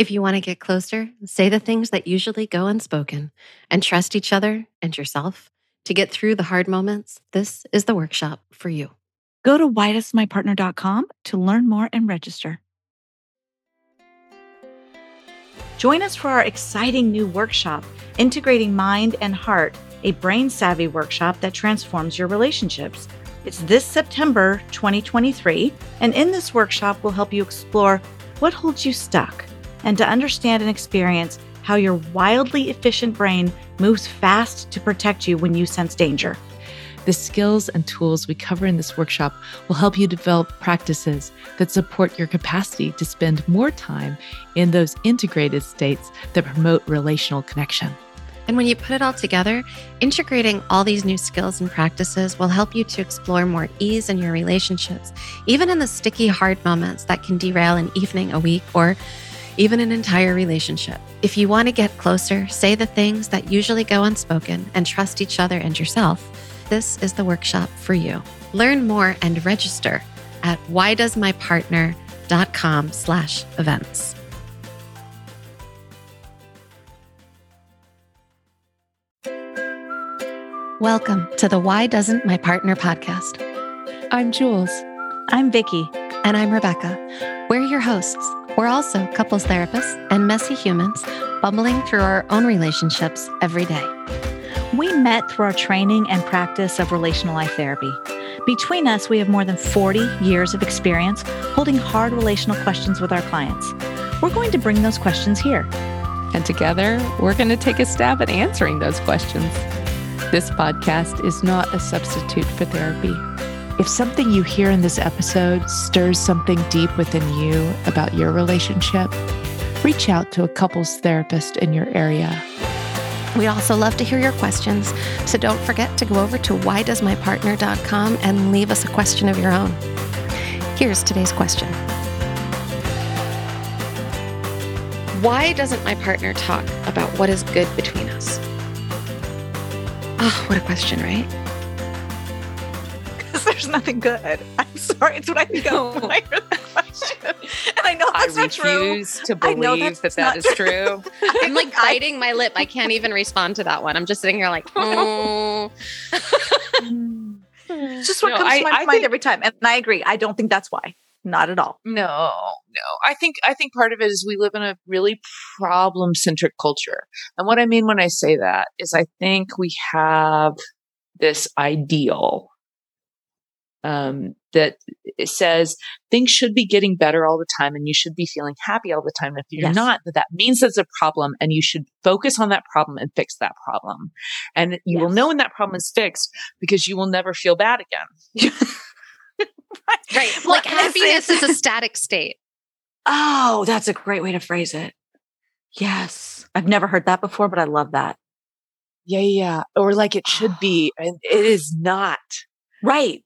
If you want to get closer, say the things that usually go unspoken and trust each other and yourself to get through the hard moments. This is the workshop for you. Go to whydoesmypartner.com to learn more and register. Join us for our exciting new workshop, Integrating Mind and Heart, a brain savvy workshop that transforms your relationships. It's this September 2023, and in this workshop, we'll help you explore what holds you stuck and to understand and experience how your wildly efficient brain moves fast to protect you when you sense danger. The skills and tools we cover in this workshop will help you develop practices that support your capacity to spend more time in those integrated states that promote relational connection. And when you put it all together, integrating all these new skills and practices will help you to explore more ease in your relationships, even in the sticky, hard moments that can derail an evening, a week, or even an entire relationship. If you want to get closer, say the things that usually go unspoken, and trust each other and yourself, this is the workshop for you. Learn more and register at whydoesmypartner.com slash events. Welcome to the Why Doesn't My Partner podcast. I'm Jules. I'm Vicky. And I'm Rebecca. We're your hosts. We're also couples therapists and messy humans bumbling through our own relationships every day. We met through our training and practice of relational life therapy. Between us, we have more than 40 years of experience holding hard relational questions with our clients. We're going to bring those questions here. And together, we're going to take a stab at answering those questions. This podcast is not a substitute for therapy. If something you hear in this episode stirs something deep within you about your relationship, reach out to a couples therapist in your area. We'd also love to hear your questions, so don't forget to go over to whydoesmypartner.com and leave us a question of your own. Here's today's question Why doesn't my partner talk about what is good between us? Oh, what a question, right? There's nothing good. I'm sorry. It's what I think of when I hear the question. And I know that's I not true. refuse to believe that that is true. true. I'm like biting my lip. I can't even respond to that one. I'm just sitting here like, oh. It's just what No, comes I- to my I mind think- every time. And I agree. I don't think that's why. Not at all. No, no. I think I think part of it is we live in a really problem centric culture. And what I mean when I say that is I think we have this ideal um, that says things should be getting better all the time and you should be feeling happy all the time. If you're Yes. not, that that means there's a problem and you should focus on that problem and fix that problem. And you will know when that problem is fixed because you will never feel bad again. Right. Well, Like and happiness is a static state. Oh, that's a great way to phrase it. Yes. I've never heard that before, but I love that. Yeah, yeah. Or like it should be, and it is not. Right.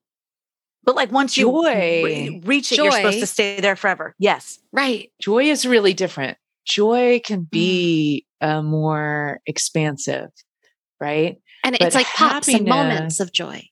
But like once you Joy. re- reach it, you're supposed to stay there forever. Yes. Right. Joy is really different. Joy can be uh, more expansive, right? And But it's like pops and moments of joy.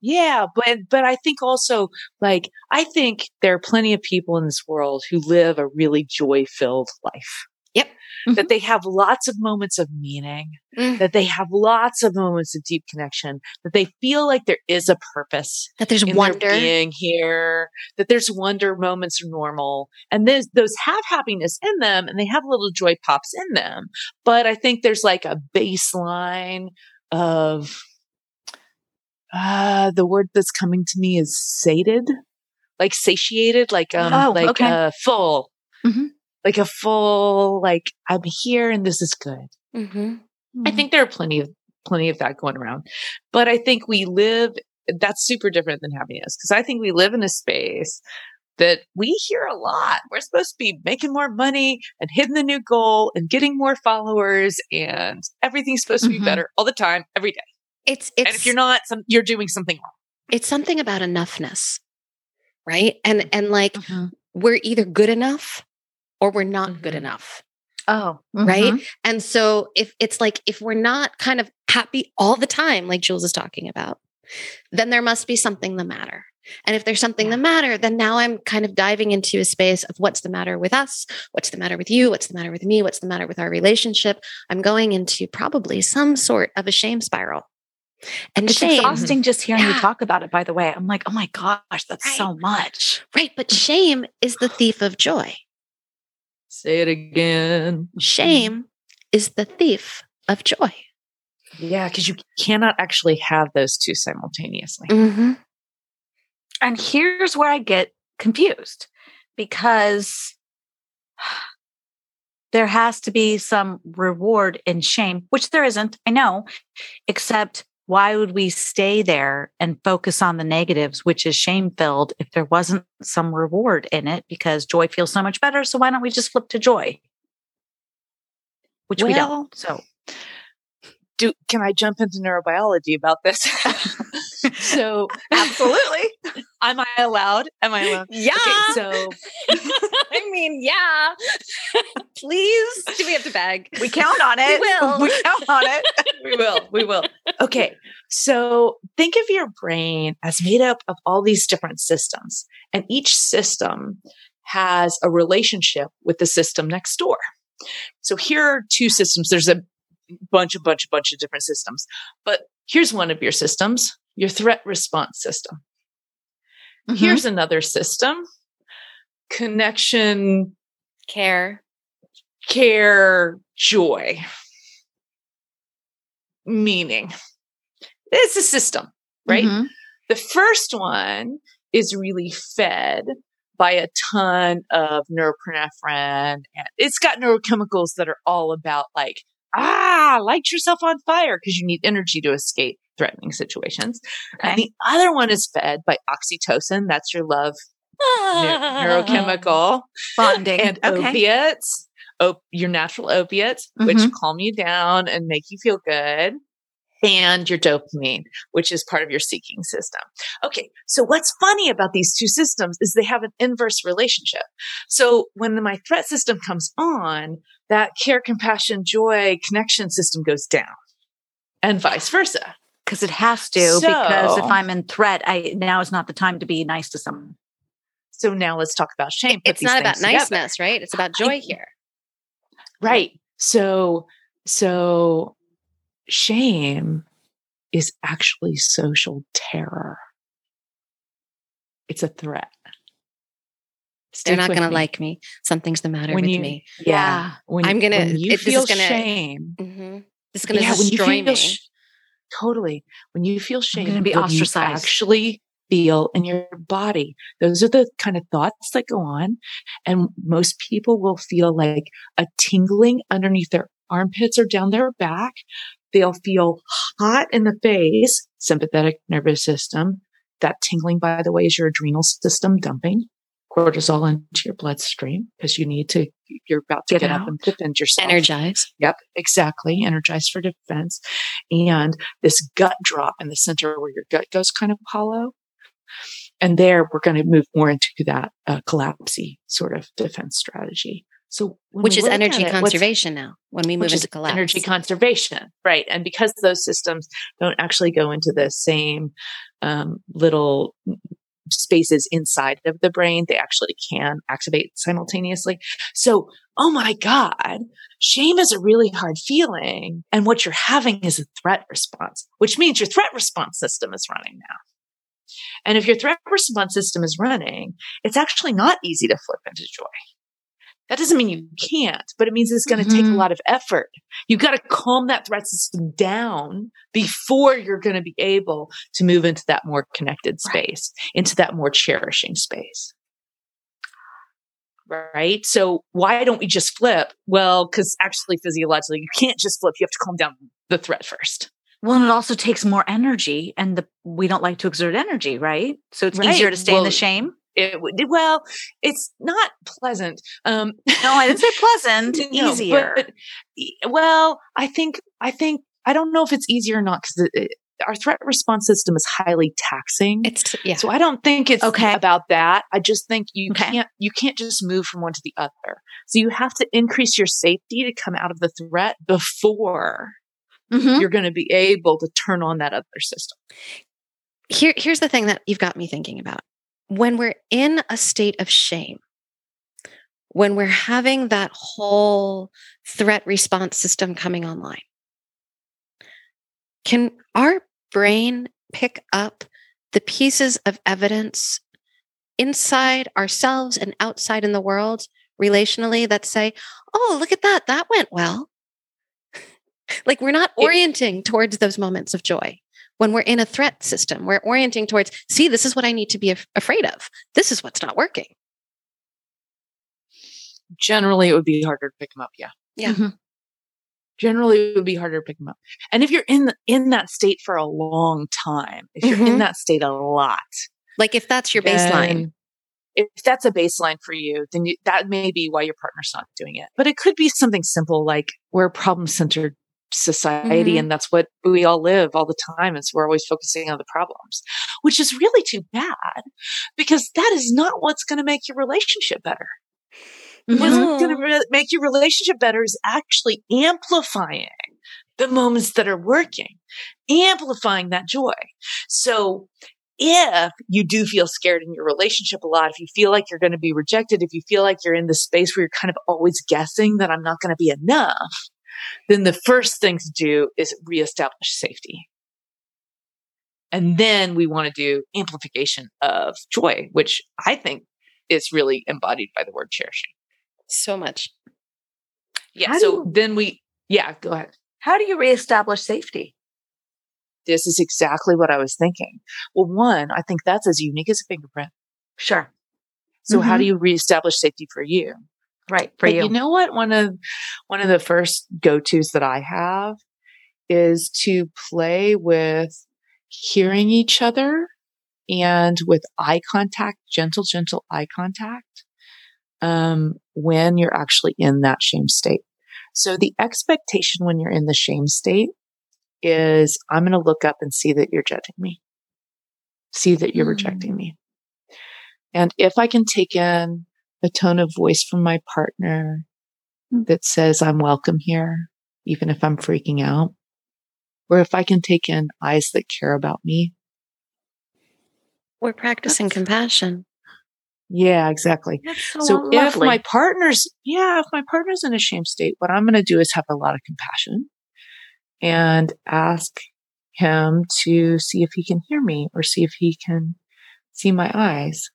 Yeah, but but I think also like I think there are plenty of people in this world who live a really joy-filled life. Yep. That they have lots of moments of meaning, Mm. that they have lots of moments of deep connection, that they feel like there is a purpose That there's wonder. being here, that there's wonder moments are normal, and those those have happiness in them, and they have little joy pops in them. But I think there's like a baseline of uh the word that's coming to me is sated, like satiated, like um, Oh, like okay. uh, full, Mhm. Like a full, like I'm here and this is good. hmm I think there are plenty of plenty of that going around. But I think we live that's super different than happiness because I think we live in a space that we hear a lot. We're supposed to be making more money and hitting the new goal and getting more followers and everything's supposed to be Mhm. better all the time, every day. It's it's and if you're not, some, you're doing something wrong. it's something about enoughness, right? And and like Mhm. we're either good enough or we're not good Mhm. enough. Oh, Right. mhm. And so if it's like if we're not kind of happy all the time, like Jules is talking about, then there must be something the matter. And if there's something Yeah. the matter, then now I'm kind of diving into a space of what's the matter with us? What's the matter with you? What's the matter with me? What's the matter with our relationship? I'm going into probably some sort of a shame spiral. And It's shame, exhausting just hearing you talk about it, by the way. I'm like, oh my gosh, that's Right. so much. right? But shame is the thief of joy. Say it again. Shame is the thief of joy. Yeah, because you cannot actually have those two simultaneously. Mm-hmm. And here's where I get confused because there has to be some reward in shame, which there isn't, I know, except why would we stay there and focus on the negatives, which is shame filled, if there wasn't some reward in it? Because joy feels so much better. So why don't we just flip to joy? Which we don't. So Do can I jump into neurobiology about this? so absolutely. am I allowed? Am I allowed? Yeah. Okay, so I mean, yeah. Please. Do we have to beg? We count on it. will. We count on it. we will. We will. Okay. So think of your brain as made up of all these different systems, and each system has a relationship with the system next door. So here are two systems. There's a bunch, a bunch, a bunch of different systems, but here's one of your systems, your threat response system. Here's another system, connection, Care. care, joy, meaning. It's a system, right? Mhm. The first one is really fed by a ton of norepinephrine and it's got neurochemicals that are all about like, ah, light yourself on fire because you need energy to escape threatening situations. And the other one is fed by oxytocin. That's your love neu- neurochemical Bonding. and okay. opiates, op- your natural opiates, which Mhm. calm you down and make you feel good, and your dopamine, which is part of your seeking system. Okay, so what's funny about these two systems is they have an inverse relationship. So when my threat system comes on, that care, compassion, joy connection system goes down, and vice versa. because it has to. because if I'm in threat, I now is not the time to be nice to someone. So now let's talk about shame. Put It's not about things together. niceness, right? It's about joy here. Right. So, so shame is actually social terror. It's a threat. They're not going to like me. Something's the matter When with you- me. Yeah. When, I'm gonna- when you it- this is feel gonna- shame. hmm This is going to yeah, when you destroy feel me. sh- totally. When you feel shame, gonna be what you ostracized. actually feel in your body. Those are the kind of thoughts that go on. And most people will feel like a tingling underneath their armpits or down their back. They'll feel hot in the face, sympathetic nervous system. That tingling, by the way, is your adrenal system dumping cortisol into your bloodstream because you need to, you're about to Get get, up and defend yourself. Energize. Yep, exactly. Energized for defense. And this gut drop in the center where your gut goes kind of hollow. And there we're going to move more into that uh, collapsy sort of defense strategy. So, when Which is energy it, conservation now when we move into collapse. energy conservation, right? And because those systems don't actually go into the same um, little spaces inside of the brain, they actually can activate simultaneously. So, oh my God, shame is a really hard feeling. And what you're having is a threat response, which means your threat response system is running now. And if your threat response system is running, it's actually not easy to flip into joy. That doesn't mean you can't, but it means it's going to take a Mhm. lot of effort. You've got to calm that threat system down before you're going to be able to move into that more connected space, into that more cherishing space. Right. So why don't we just flip? Well, because actually physiologically, you can't just flip. You have to calm down the threat first. Well, and it also takes more energy, and the we don't like to exert energy, right? So it's Right. easier to stay in the shame. It would well it's not pleasant um No, I didn't say pleasant. no, easier. but- well i think i think i don't know if it's easier or not because our threat response system is highly taxing It's yeah. so i don't think it's Okay. about that i just think you Okay. can't you can't just move from one to the other so you have to increase your safety to come out of the threat before Mhm. you're going to be able to turn on that other system Here, here's the thing that you've got me thinking about. When we're in a state of shame, when we're having that whole threat response system coming online, can our brain pick up the pieces of evidence inside ourselves and outside in the world relationally that say, oh, look at that, that went well? like we're not orienting towards those moments of joy when we're in a threat system. We're orienting towards, see, this is what I need to be af- afraid of. This is what's not working. generally it would be harder to pick them up yeah Yeah. Mhm. generally it would be harder to pick them up and if you're in the, in that state for a long time if you're in Mhm. that state a lot Like if that's your baseline. if that's a baseline for you then you, that may be why your partner's not doing it but it could be something simple like we're problem centered society Mhm. and that's what we all live all the time is we're always focusing on the problems which is really too bad because that is not what's going to make your relationship better. What's going to re- make your relationship better is actually amplifying the moments that are working, amplifying that joy. So if you do feel scared in your relationship a lot, if you feel like you're going to be rejected, if you feel like you're in the space where you're kind of always guessing that I'm not going to be enough, then the first thing to do is reestablish safety. And then we want to do amplification of joy, which I think is really embodied by the word cherishing. So much. Yeah. How so you- then we, yeah, go ahead. How do you reestablish safety? This is exactly what I was thinking. Well, one, I think that's as unique as a fingerprint. Sure. So how Mhm. do you reestablish safety for you? Right. For But you. you know what? One of one of the first go-tos that I have is to play with hearing each other and with eye contact, gentle, gentle eye contact, um, when you're actually in that shame state. So the expectation when you're in the shame state is I'm going to look up and see that you're judging me, see that you're Mm. rejecting me. And if I can take in a tone of voice from my partner Mm. that says I'm welcome here, even if I'm freaking out, or if I can take in eyes that care about me. We're practicing compassion. Yeah, exactly. That's so, So if my partner's, yeah, if my partner's in a shame state, what I'm going to do is have a lot of compassion and ask him to see if he can hear me or see if he can see my eyes.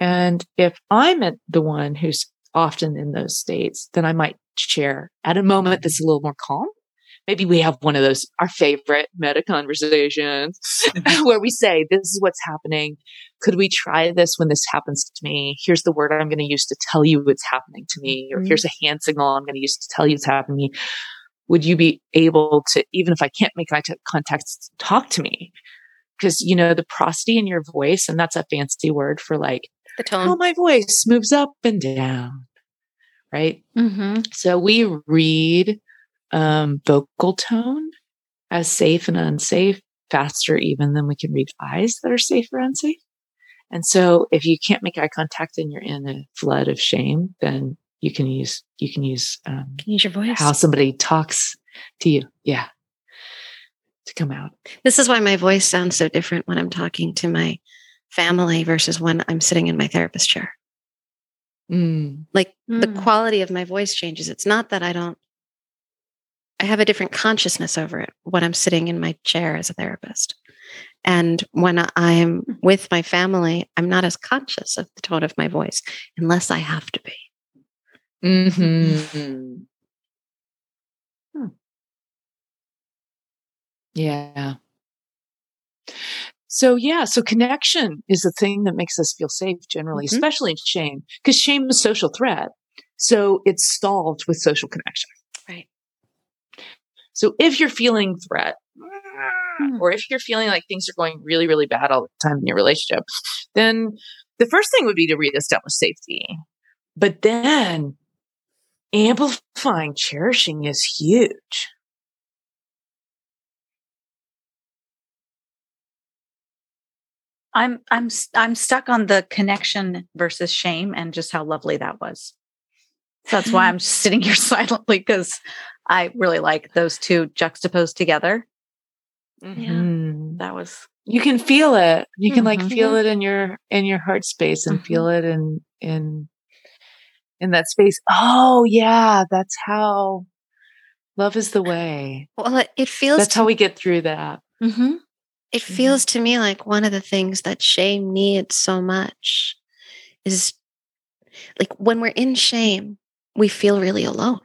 And if I'm at the one who's often in those states, then I might share at a moment that's a little more calm. Maybe we have one of those, our favorite meta conversations where we say, this is what's happening. Could we try this when this happens to me? Here's the word I'm going to use to tell you what's happening to me, or Mhm. here's a hand signal I'm going to use to tell you it's happening to me. Would you be able to, even if I can't make eye contact, talk to me? Because, you know, the prosody in your voice, and that's a fancy word for like, The how my voice moves up and down, right? Mhm. So we read um, vocal tone as safe and unsafe faster even than we can read eyes that are safe or unsafe. And so if you can't make eye contact and you're in a flood of shame, then you can use, you can use, um, can Use your voice. how somebody talks to you. Yeah. To come out. This is why my voice sounds so different when I'm talking to my family versus when I'm sitting in my therapist chair. Mm. Like the Mm. quality of my voice changes. It's not that I don't, I have a different consciousness over it when I'm sitting in my chair as a therapist. And when I'm with my family, I'm not as conscious of the tone of my voice unless I have to be. hmm Yeah. So yeah, so connection is the thing that makes us feel safe generally, Mhm. especially in shame, because shame is a social threat. So it's solved with social connection. Right. So if you're feeling threat, Mm. or if you're feeling like things are going really, really bad all the time in your relationship, then the first thing would be to reestablish safety. But then amplifying cherishing is huge. I'm I'm s- I'm stuck on the connection versus shame and just how lovely that was. So that's why I'm sitting here silently because I really like those two juxtaposed together. Mhm. That was You can feel it. You can like Mhm. feel it in your in your heart space and feel it in in in that space. Oh yeah, that's how love is the way. Well, it, it feels That's to how we get through that. Mm-hmm. It feels to me like one of the things that shame needs so much is like when we're in shame, we feel really alone,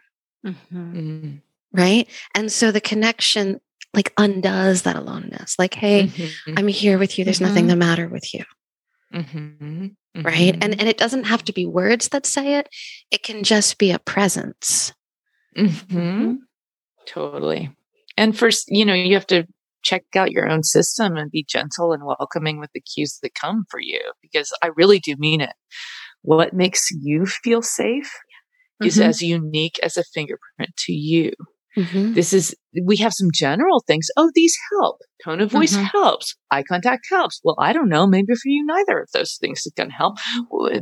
Mm-hmm. Mm. right? And so the connection like undoes that aloneness. Like, hey, Mhm. I'm here with you. There's nothing Mhm. the matter with you, Mhm. right? And and it doesn't have to be words that say it. It can just be a presence. Mhm. Totally. And first, you know, you have to check out your own system and be gentle and welcoming with the cues that come for you because I really do mean it. What makes you feel safe is Mhm. as unique as a fingerprint to you. Mhm. This is, we have some general things. Oh, these help. Tone of voice Mhm. helps. Eye contact helps. Well, I don't know. Maybe for you, neither of those things is going to help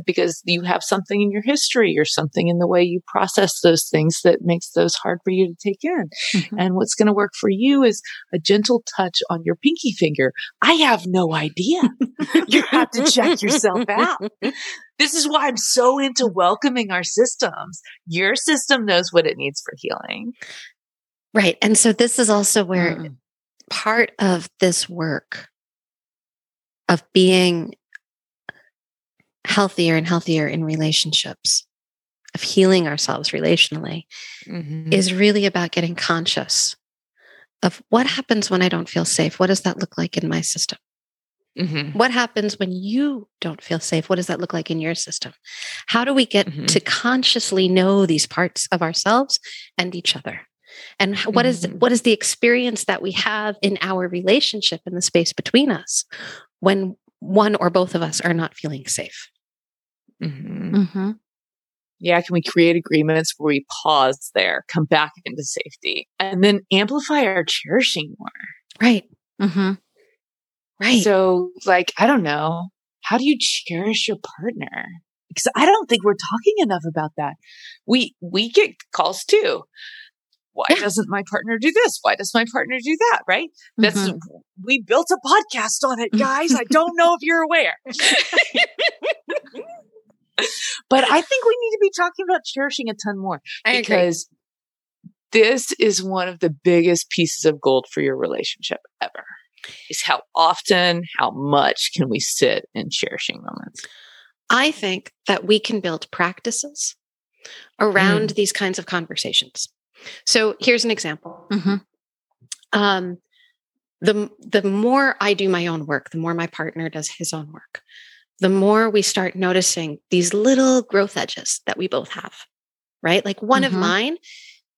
because you have something in your history or something in the way you process those things that makes those hard for you to take in. Mhm. And what's going to work for you is a gentle touch on your pinky finger. I have no idea. you have to check yourself out. This is why I'm so into welcoming our systems. Your system knows what it needs for healing. Right. And so this is also where Mm. part of this work of being healthier and healthier in relationships, of healing ourselves relationally, Mhm. is really about getting conscious of what happens when I don't feel safe. What does that look like in my system? Mhm. What happens when you don't feel safe? What does that look like in your system? How do we get Mhm. to consciously know these parts of ourselves and each other? And h- what is Mhm. what is the experience that we have in our relationship in the space between us when one or both of us are not feeling safe? Mhm. Mm-hmm. Yeah, can we create agreements where we pause there, come back into safety, and then amplify our cherishing more? Right. Mm-hmm. Right. So, like, I don't know, how do you cherish your partner? Because I don't think we're talking enough about that. We we get calls too. Why Yeah. doesn't my partner do this? Why does my partner do that? Right? That's Mhm. we built a podcast on it, guys. I don't know if you're aware. but I think we need to be talking about cherishing a ton more I agree. because this is one of the biggest pieces of gold for your relationship ever. Is how often, how much can we sit in cherishing moments? I think that we can build practices around these kinds of conversations. So here's an example. Mm-hmm. um, the the more I do my own work, the more my partner does his own work, the more we start noticing these little growth edges that we both have. Right, like one of Mhm. mine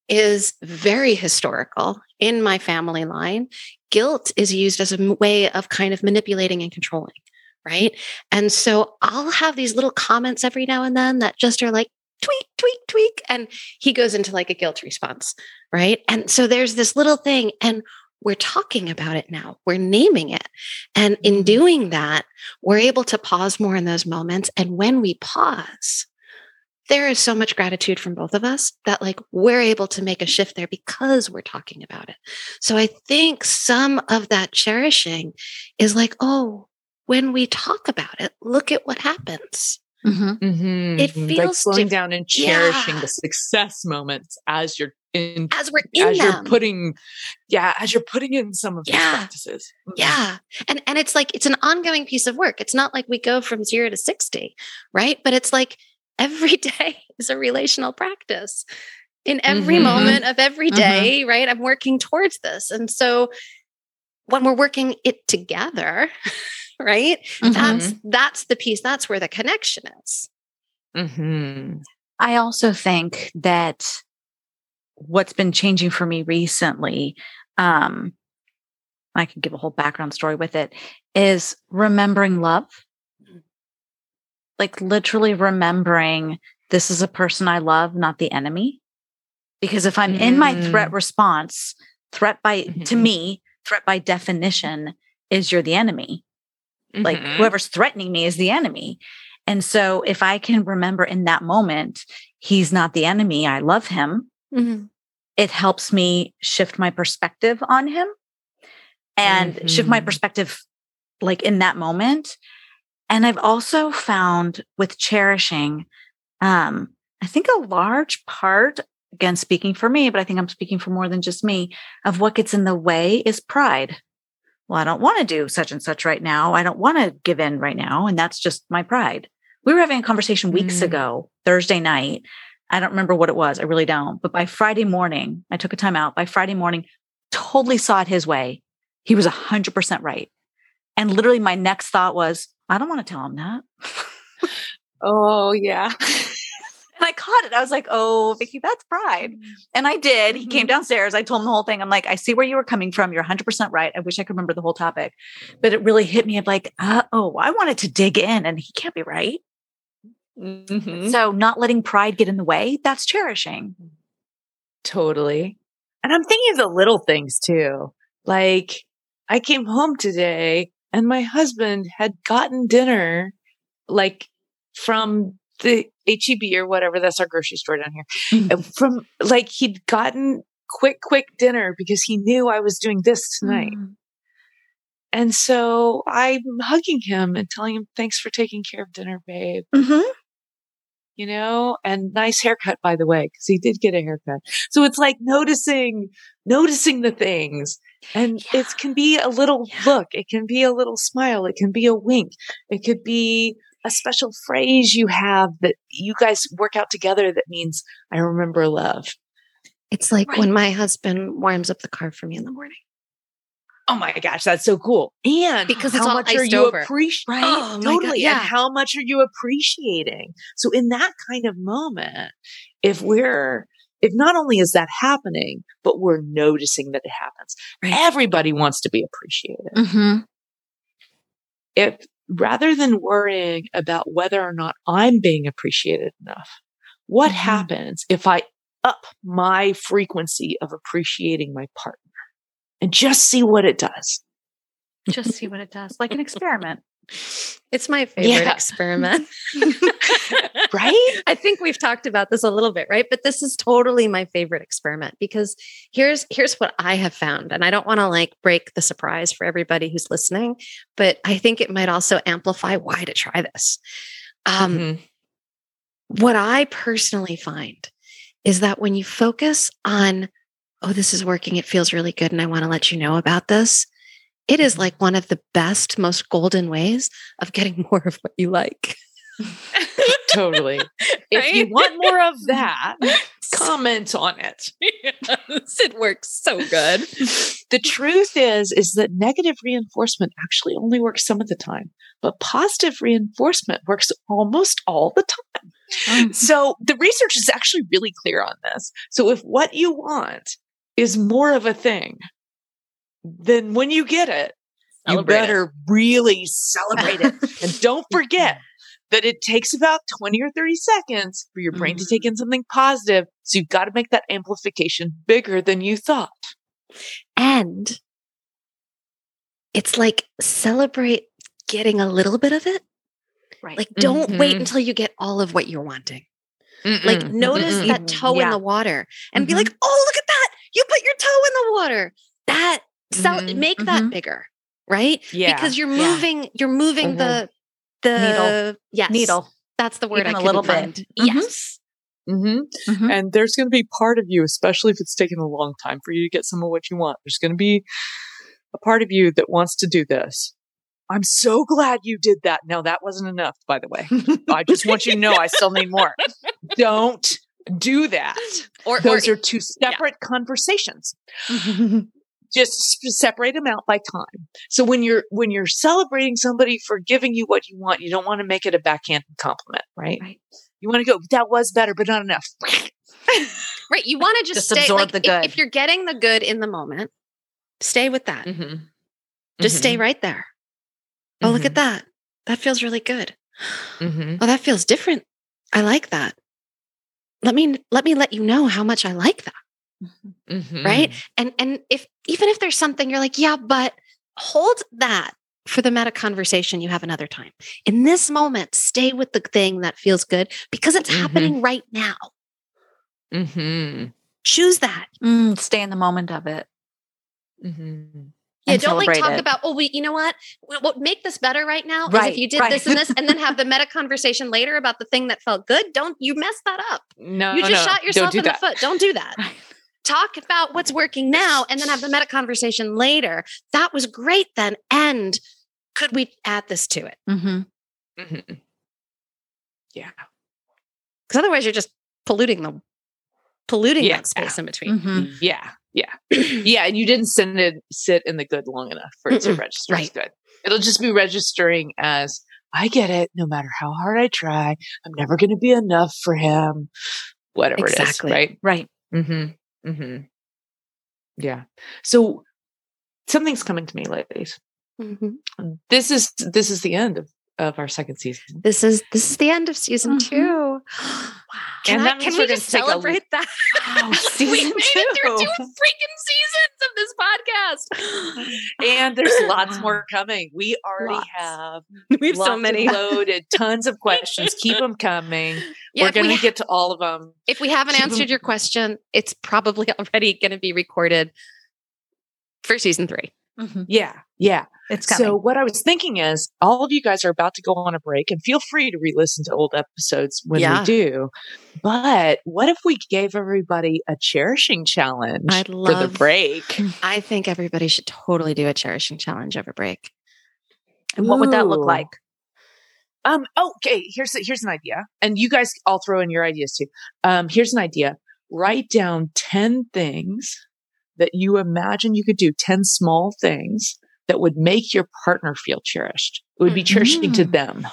is very historical in my family line. Guilt is used as a way of kind of manipulating and controlling. Right, and so I'll have these little comments every now and then that just are like tweak, tweak, tweak, and he goes into like a guilt response right? And so there's this little thing, and we're talking about it now. We're naming it. And in Mhm. doing that, we're able to pause more in those moments. And when we pause, there is so much gratitude from both of us that like we're able to make a shift there because we're talking about it. So I think some of that cherishing is like, oh, when we talk about it, look at what happens. Mm-hmm. Mm-hmm. It feels like slowing diff- down and cherishing Yeah. the success moments as you're in, As we're in as them. you're putting, yeah, as you're putting in some of these Yeah. practices. Mhm. Yeah. And and it's like it's an ongoing piece of work. It's not like we go from 0 to 60, right? But it's like every day is a relational practice. In every Mhm. moment of every Mhm. right? I'm working towards this. And so when we're working it together, right? That's that's the piece. That's where the connection is. Mhm. I also think that what's been changing for me recently, um, I can give a whole background story with it, is remembering love. Like literally remembering this is a person I love, not the enemy. Because if I'm in my threat Mm. response, threat by, to Mhm. me, threat by definition is you're the enemy. Like Mhm. whoever's threatening me is the enemy. And so if I can remember in that moment, he's not the enemy, I love him, Mhm. it helps me shift my perspective on him and shift my Mhm. perspective like in that moment. And I've also found with cherishing, um, I think a large part, again, speaking for me, but I think I'm speaking for more than just me, of what gets in the way is pride. Well, I don't want to do such and such right now. I don't want to give in right now. And that's just my pride. We were having a conversation weeks Mm. ago, Thursday night. I don't remember what it was. I really don't. But by Friday morning, I took a time out. By Friday morning, totally saw it his way. He was 100% right. And literally, my next thought was, I don't want to tell him that. Oh yeah. And I caught it. I was like, oh, Vicky, that's pride. And I did. He came downstairs. I told him the whole thing. I'm like, I see where you were coming from. You're 100% right. I wish I could remember the whole topic. But it really hit me of like, uh, oh, I wanted to dig in and he can't be right. Mhm. So not letting pride get in the way, that's cherishing. Totally. And I'm thinking of the little things too. Like I came home today and my husband had gotten dinner like from the HEB or whatever. That's our grocery store down here. And from like he'd gotten quick, quick dinner because he knew I was doing this tonight. And so I'm hugging him and telling him, thanks for taking care of dinner, babe. Mm-hmm. you know, and nice haircut, by the way, because he did get a haircut. So it's like noticing, noticing the things. And Yeah. it can be a little Yeah. look. It can be a little smile. It can be a wink. It could be a special phrase you have that you guys work out together that means I remember love. It's like Right. when my husband warms up the car for me in the morning. Oh my gosh, that's so cool. And Because it's how much are you appreciating? Right? Oh totally. yeah. And how much are you appreciating? So in that kind of moment, if we're if not only is that happening, but we're noticing that it happens, Right. everybody wants to be appreciated. Mm-hmm. If rather than worrying about whether or not I'm being appreciated enough, what Mhm. happens if I up my frequency of appreciating my partner and just see what it does? Just see what it does, like an experiment. It's my favorite Yeah. experiment. Right? I think we've talked about this a little bit, right? But this is totally my favorite experiment because here's here's what I have found and I don't want to like break the surprise for everybody who's listening, but I think it might also amplify why to try this. Um Mhm. what I personally find is that when you focus on, oh, this is working, it feels really good, and I want to let you know about this, it is like one of the best, most golden ways of getting more of what you like. totally. If you want more of that, comment on it. Yes, it works so good. The truth is is that negative reinforcement actually only works some of the time, but positive reinforcement works almost all the time. Mm. So the research is actually really clear on this. So if what you want is more of a thing, then when you get it, Celebrate you it. better really celebrate it. and don't forget that it takes about 20 or 30 seconds for your brain to take in something positive. So you've got to make that amplification bigger than you thought. And it's like celebrate getting a little bit of it. Right. Like, don't wait Mhm. until you get all of what you're wanting. Like, Mm-mm. notice Mm-mm. that toe in the water and be Mhm. like, oh, look at that. You put your toe in the water. That, cel- Mhm. make that Mhm. bigger, right? Yeah. Because you're Yeah. moving, you're moving Mhm. the, the Needle. Yes. Needle. That's the word Even I a couldn't little bit. find. Mhm. Yes. hmm Mhm. And there's going to be part of you, especially if it's taken a long time for you to get some of what you want. There's going to be a part of you that wants to do this. I'm so glad you did that. No, that wasn't enough, by the way. I just want you to know I still need more. Don't do that. Or, Those or are two separate conversations. Just separate them out by time. So when you're when you're celebrating somebody for giving you what you want, you don't want to make it a backhanded compliment, right? Right. You want to go, that was better, but not enough. right. You want to just, Just stay absorb like, the good. If, you're getting the good in the moment, stay with that. Mm-hmm. Just stay Mhm. right there. Oh, look at Mhm. that. That feels really good. Mhm. Oh, that feels different. I like that. Let me let me let you know how much I like that. Mhm. Right? And and if even if there's something you're like, yeah, but hold that for the meta conversation you have another time. In this moment, stay with the thing that feels good because it's Mhm. happening right now. Mm-hmm. Choose that. Mm, stay in the moment of it. Mm-hmm. Yeah, don't like talk it. about, oh, wait, you know what? What make this better right now is Right, if you did right. this and this, and then have the meta conversation later about the thing that felt good. Don't you mess that up. No, You just no, shot yourself do in that. the foot. Don't do that. Right. Talk about what's working now and then have the meta conversation later. That was great then. And could we add this to it? Mm-hmm. Mhm. Yeah. Because otherwise you're just polluting the polluting Yeah. that space in between. Mm-hmm. Yeah. Yeah. Yeah. And you didn't send it sit in the good long enough for it to register as good. It'll just be registering as I get it. No matter how hard I try, I'm never going to be enough for him. Whatever Exactly. it is. Right. Right. Mm-hmm. Mm-hmm. Yeah. So something's coming to me, ladies. Mhm. This is this is the end of, of our second season. This is this is the end of season Mhm. two. Can, And I, that means can we're we gonna just take a- celebrate that? Wow, we season made it through two. two freaking seasons of this podcast. And there's lots more coming. We already Lots. have we have so many. loaded, tons of questions. Keep them coming. Yeah, We're going to ha- get to all of them. If we haven't Keep 'em- answered your question, it's probably already going to be recorded for season three. Mhm. Yeah, yeah. It's coming. So what I was thinking is, all of you guys are about to go on a break, and feel free to re-listen to old episodes when Yeah. we do. But what if we gave everybody a cherishing challenge I'd for the break? I think everybody should totally do a cherishing challenge over break. and what would that look like? Um. Okay. Here's here's an idea, and you guys all throw in your ideas too. Um. Here's an idea. Write down ten things that you imagine you could do. Ten small things that would make your partner feel cherished. It would be cherishing to Mhm. them.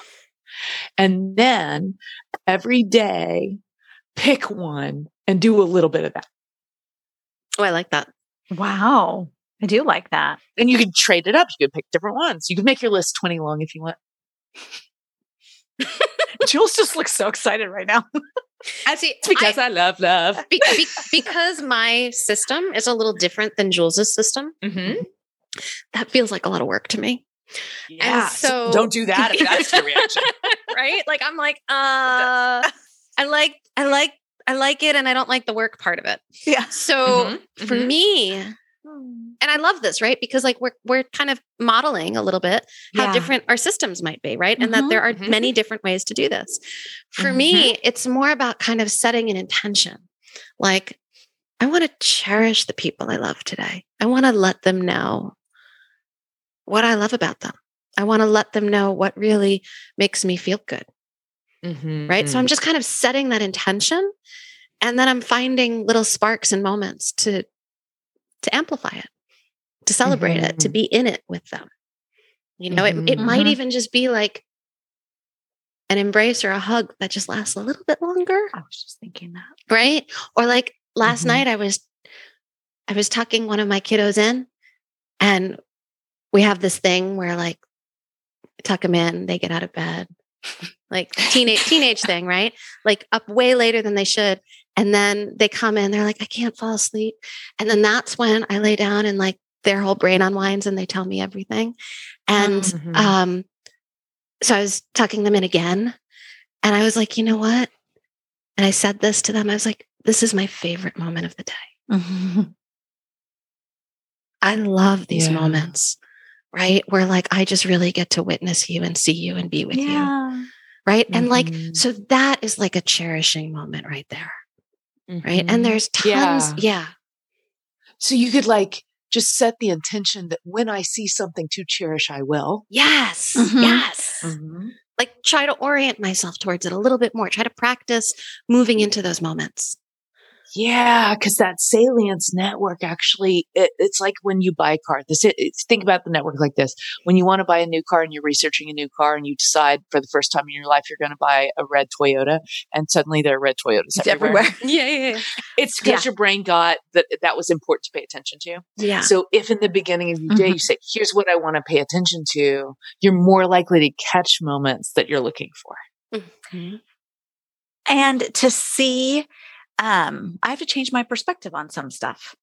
And then every day, pick one and do a little bit of that. Oh, I like that. Wow. I do like that. And you can trade it up. You can pick different ones. You can make your list twenty long if you want. Jules just looks so excited right now. I see. It's because I, love love. be, be- because my system is a little different than Jules's system. Mm-hmm. That feels like a lot of work to me. Yeah. so- don't do that if that's your reaction. right? Like I'm like, uh I like I like I like it and I don't like the work part of it. Yeah. So Mhm, for mhm. me, and I love this, right? Because like we're we're kind of modeling a little bit how Yeah. different our systems might be, right? And that Mhm, there are mhm. many different ways to do this. For me, it's more about kind of setting an intention. Like I want to cherish the people I love today. I want to let them know what I love about them. I want to let them know what really makes me feel good Mhm, right so mhm. i'm just kind of setting that intention and then i'm finding little sparks and moments to to amplify it to celebrate it to Mhm. be in it with them you know it, it might Mhm. even just be like an embrace or a hug that just lasts a little bit longer I was just thinking that. right or like last night i was i was tucking one of my kiddos in and we have this thing where like tuck them in they get out of bed. Like teenage teenage thing right? Like up way later than they should. And then they come in they're like i can't fall asleep. And then that's when i lay down and like their whole brain unwinds and they tell me everything. And Mhm. um so i was tucking them in again. And i was like you know what? And i said this to them. I was like this is my favorite moment of the day. Mhm. I love these Yeah. moments, right? Where like I just really get to witness you and see you and be with you, Yeah. right? And like, Mhm. so that is like a cherishing moment right there, right? Mhm. And there's tons, Yeah. yeah. So you could like just set the intention that when I see something to cherish, I will. Yes, Mhm. yes. Mm-hmm. Like try to orient myself towards it a little bit more, try to practice moving into those moments. Yeah, because that salience network actually, it, it's like when you buy a car. This it, it's, think about the network like this: when you want to buy a new car and you're researching a new car, and you decide for the first time in your life you're going to buy a red Toyota, and suddenly there are red Toyotas It's everywhere. everywhere. Yeah, yeah, It's because Yeah. your brain got that that was important to pay attention to. Yeah. So if in the beginning of your day Mhm. you say, here's what I want to pay attention to, you're more likely to catch moments that you're looking for. Mhm. and to see um i have to change my perspective on some stuff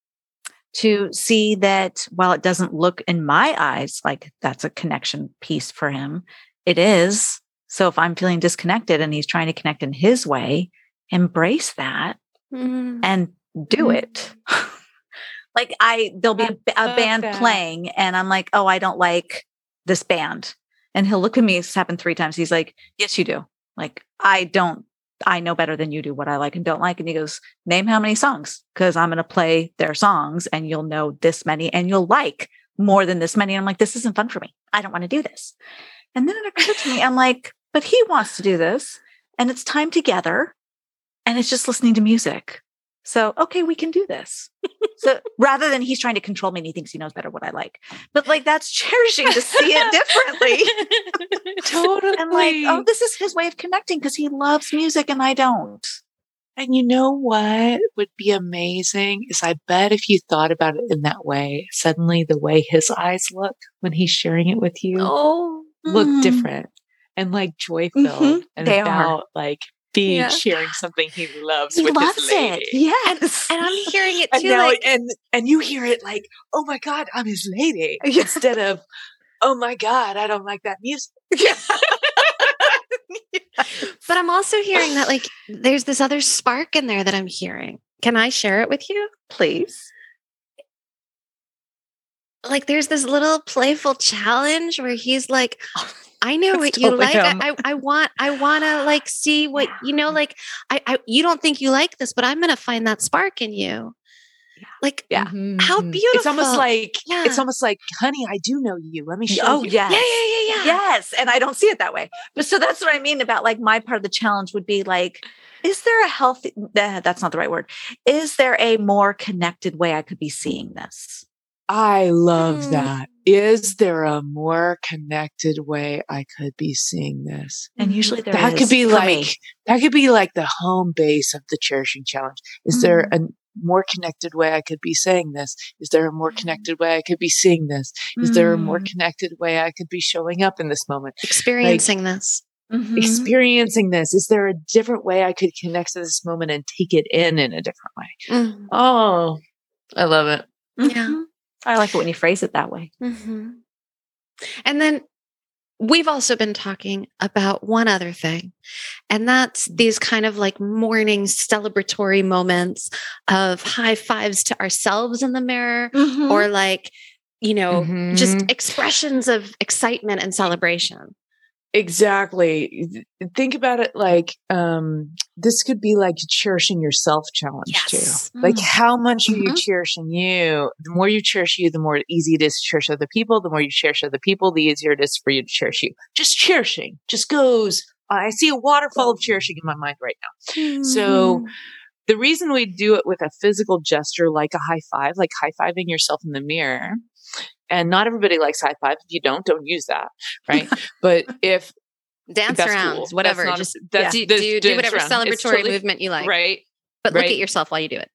to see that while it doesn't look in my eyes like that's a connection piece for him it is so if i'm feeling disconnected and he's trying to connect in his way embrace that Mhm. and do Mhm. it like i there'll be a, a band that. playing and i'm like oh i don't like this band and he'll look at me it's happened three times he's like yes you do like i don't i know better than you do what i like and don't like and he goes name how many songs because i'm going to play their songs and you'll know this many and you'll like more than this many and i'm like this isn't fun for me. I don't want to do this. And then it occurred to me i'm like but he wants to do this and it's time together and it's just listening to music. So, okay, we can do this. So rather than he's trying to control me and he thinks he knows better what I like, but like that's cherishing to see it differently. Totally. and like, oh, this is his way of connecting because he loves music and I don't. And you know what would be amazing is I bet if you thought about it in that way, suddenly the way his eyes look when he's sharing it with you Oh. look Mm. different and like joy filled Mhm. and They are. about like being Yeah. sharing something he loves He with loves his it. lady. Yes. And I'm hearing it And too. now, like, and and you hear it like, oh my god, I'm his lady, Yeah. instead of, oh my god, I don't like that music. but I'm also hearing that like there's this other spark in there that I'm hearing. Can I share it with you? Please. Like there's this little playful challenge where he's like, oh. I know That's what you totally like. I. I, I want I want to like see what you know. Like I, I you don't think you like this, but I'm gonna find that spark in you. Like Yeah. How beautiful. It's almost like Yeah. it's almost like, honey, I do know you. Let me show Oh, you. yes. yeah, yeah, yeah, yeah. Yes. And I don't see it that way. But so that's what I mean about like my part of the challenge would be like, is there a healthy, that's not the right word. Is there a more connected way I could be seeing this? I love Hmm. that. Is there a more connected way I could be seeing this? And usually there that could be for like me. that could be like the home base of the cherishing challenge. Is there a more connected way I could be saying this? Is there a more connected way I could be seeing this? Is there a more Mm. connected way I could be showing up in this moment? Experiencing this. Mhm. Experiencing this. Is there a different way I could connect to this moment and take it in in a different way? Mm, Oh, I love it. Yeah. Mhm. I like it when you phrase it that way. mhm. And then we've also been talking about one other thing, and that's these kind of like morning celebratory moments of high fives to ourselves in the mirror, or like, you know, just Mhm. expressions of excitement and celebration. Exactly. Think about it like um, this could be like cherishing yourself challenge Yes. too. Like Mm. how much are you Mhm. cherishing you? The more you cherish you, the more easy it is to cherish other people. The more you cherish other people, the easier it is for you to cherish you. Just cherishing just goes. I see a waterfall of cherishing in my mind right now. So the reason we do it with a physical gesture like a high five, like high fiving yourself in the mirror, and not everybody likes high five. If you don't, don't use that, right? but if dance around, cool. whatever. A- just that's- do, do, do whatever around. Celebratory totally- movement you like, right, but look at yourself while you do it.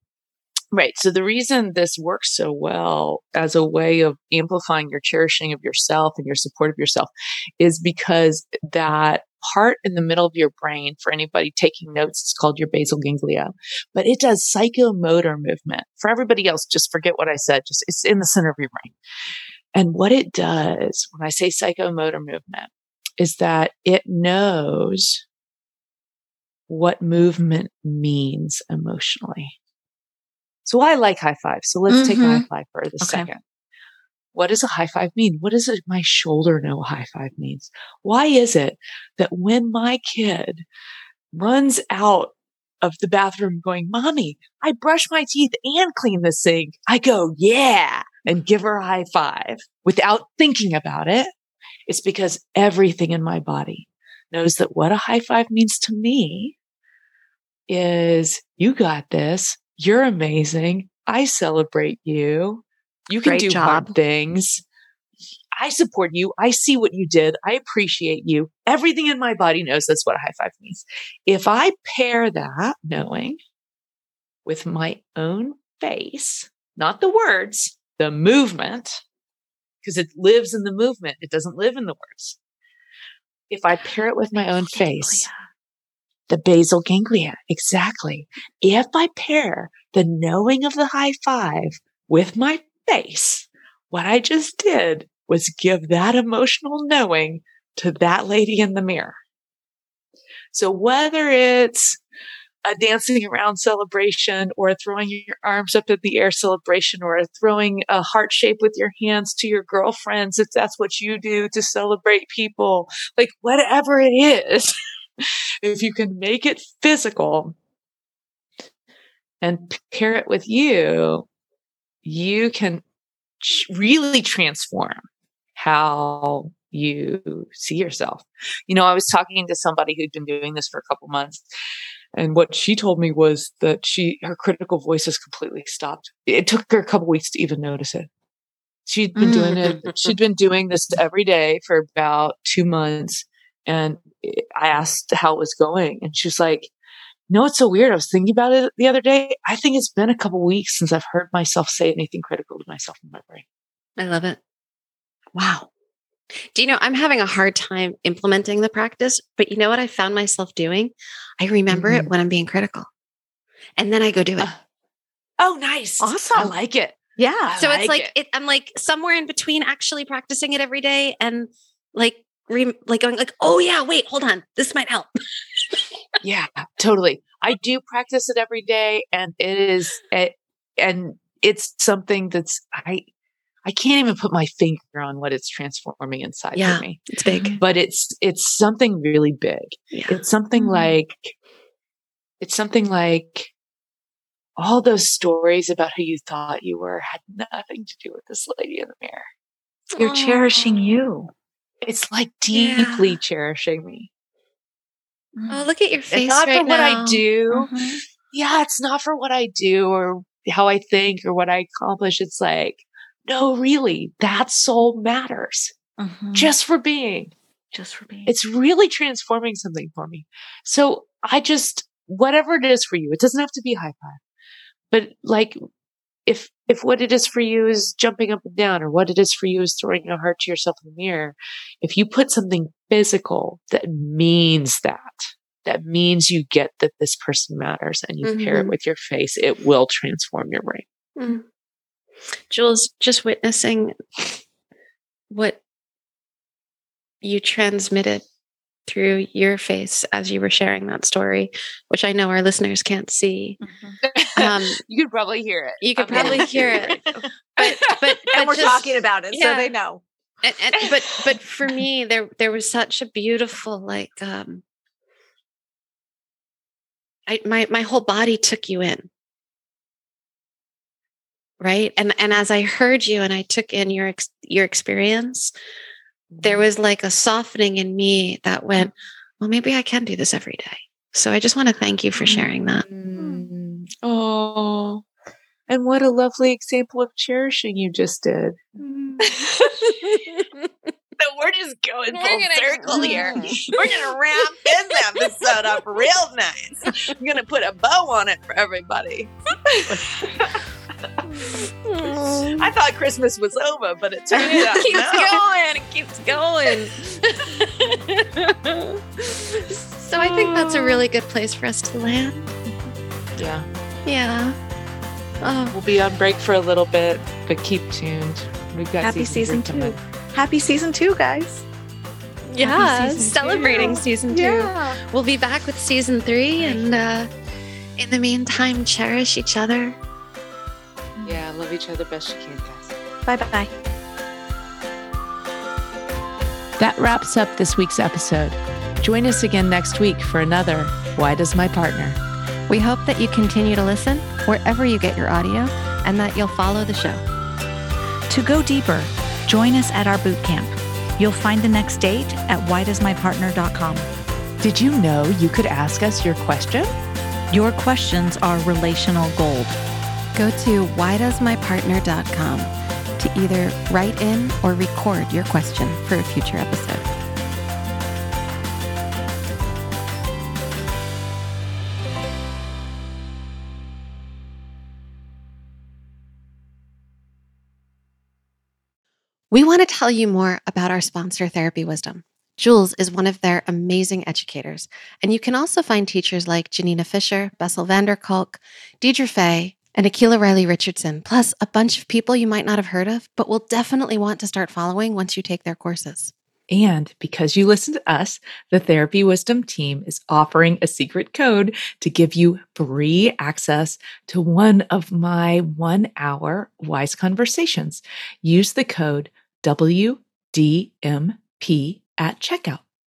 right. So the reason this works so well as a way of amplifying your cherishing of yourself and your support of yourself is because that part in the middle of your brain for anybody taking notes it's called your basal ganglia but it does psychomotor movement for everybody else just forget what i said just it's in the center of your brain and what it does when i say psychomotor movement is that it knows what movement means emotionally so I like high five. So let's take a high five for this Okay. second. What does a high five mean? What does my shoulder know high five means? Why is it that when my kid runs out of the bathroom going, mommy, I brush my teeth and clean the sink. I go, yeah, and give her a high five without thinking about it. It's because everything in my body knows that what a high five means to me is you got this. You're amazing. I celebrate you. You can Great do job. hard things. I support you. I see what you did. I appreciate you. Everything in my body knows that's what a high five means. If I pair that knowing with my own face, not the words, the movement, because it lives in the movement. It doesn't live in the words. If I pair it with my own face, the basal ganglia, exactly. If I pair the knowing of the high five with my face, what I just did was give that emotional knowing to that lady in the mirror. So whether it's a dancing around celebration or throwing your arms up in the air celebration or throwing a heart shape with your hands to your girlfriends, if that's what you do to celebrate people, like whatever it is, if you can make it physical and pair it with you, you can really transform how you see yourself. You know, I was talking to somebody who'd been doing this for a couple months and what she told me was that she her critical voice has completely stopped. It took her a couple weeks to even notice it. She'd been doing it. Mm. She'd been doing this every day for about two months. And I asked how it was going. And she's like, no, it's so weird. I was thinking about it the other day. I think it's been a couple weeks since I've heard myself say anything critical to myself in my brain. I love it. Wow. Do you know, I'm having a hard time implementing the practice, but you know what I found myself doing? I remember mm-hmm. it when I'm being critical. And then I go do it. Uh, oh, nice. Awesome. I like it. Yeah. I so like it's like it. It, I'm like somewhere in between actually practicing it every day and like re, like going like, oh yeah, wait, hold on. This might help. Yeah, totally. I do practice it every day and it is it, and it's something that's I I can't even put my finger on what it's transforming inside yeah, for me. It's big. But it's it's something really big. Yeah. It's something mm-hmm. like it's something like all those stories about who you thought you were had nothing to do with this lady in the mirror. You're oh. cherishing you. It's like deeply yeah. cherishing me. Oh, look at your face. It's not right for now. what I do. Mm-hmm. Yeah, it's not for what I do or how I think or what I accomplish. It's like no, really, that soul matters mm-hmm. just for being. Just for being. It's really transforming something for me. So I just, whatever it is for you, it doesn't have to be high five, but like, if, if what it is for you is jumping up and down or what it is for you is throwing a heart to yourself in the mirror, if you put something physical that means that, that means you get that this person matters and you mm-hmm. pair it mm-hmm. with your face, it will transform your brain. Mm. Jules, just witnessing what you transmitted through your face as you were sharing that story, which I know our listeners can't see. Mm-hmm. Um, you could probably hear it. You could probably hear it. But but, but and we're just, talking about it, yeah. so they know. And, and, but but for me, there there was such a beautiful like um, I my my whole body took you in right and and as i heard you and i took in your ex- your experience there was like a softening in me that went well maybe i can do this every day so i just want to thank you for sharing that mm. oh and what a lovely example of cherishing you just did mm. so we're just going we're full gonna, circle here. We're gonna wrap this episode up real nice. I'm gonna put a bow on it for everybody. I thought Christmas was over, but it turned out it keeps no. going. It keeps going. so I think that's a really good place for us to land. Yeah. Yeah. Oh. We'll be on break for a little bit, but keep tuned. We've got happy season, season two. Happy season two, guys. Yeah, season celebrating two. season two. Yeah. We'll be back with season three, and uh, in the meantime, cherish each other yeah, love each other best you can, guys. Bye bye. That wraps up this week's episode. Join us again next week for another Why Does My Partner? We hope that you continue to listen wherever you get your audio and that you'll follow the show. To go deeper, join us at our boot camp. You'll find the next date at whydoesmypartner.com. Did you know you could ask us your question? Your questions are relational gold go to whydoesmypartner.com to either write in or record your question for a future episode. We want to tell you more about our sponsor, Therapy Wisdom. Jules is one of their amazing educators, and you can also find teachers like Janina Fisher, Bessel van der Kolk, Deirdre Fay, and Akila Riley Richardson, plus a bunch of people you might not have heard of, but will definitely want to start following once you take their courses. And because you listen to us, the Therapy Wisdom team is offering a secret code to give you free access to one of my one hour wise conversations. Use the code WDMP at checkout.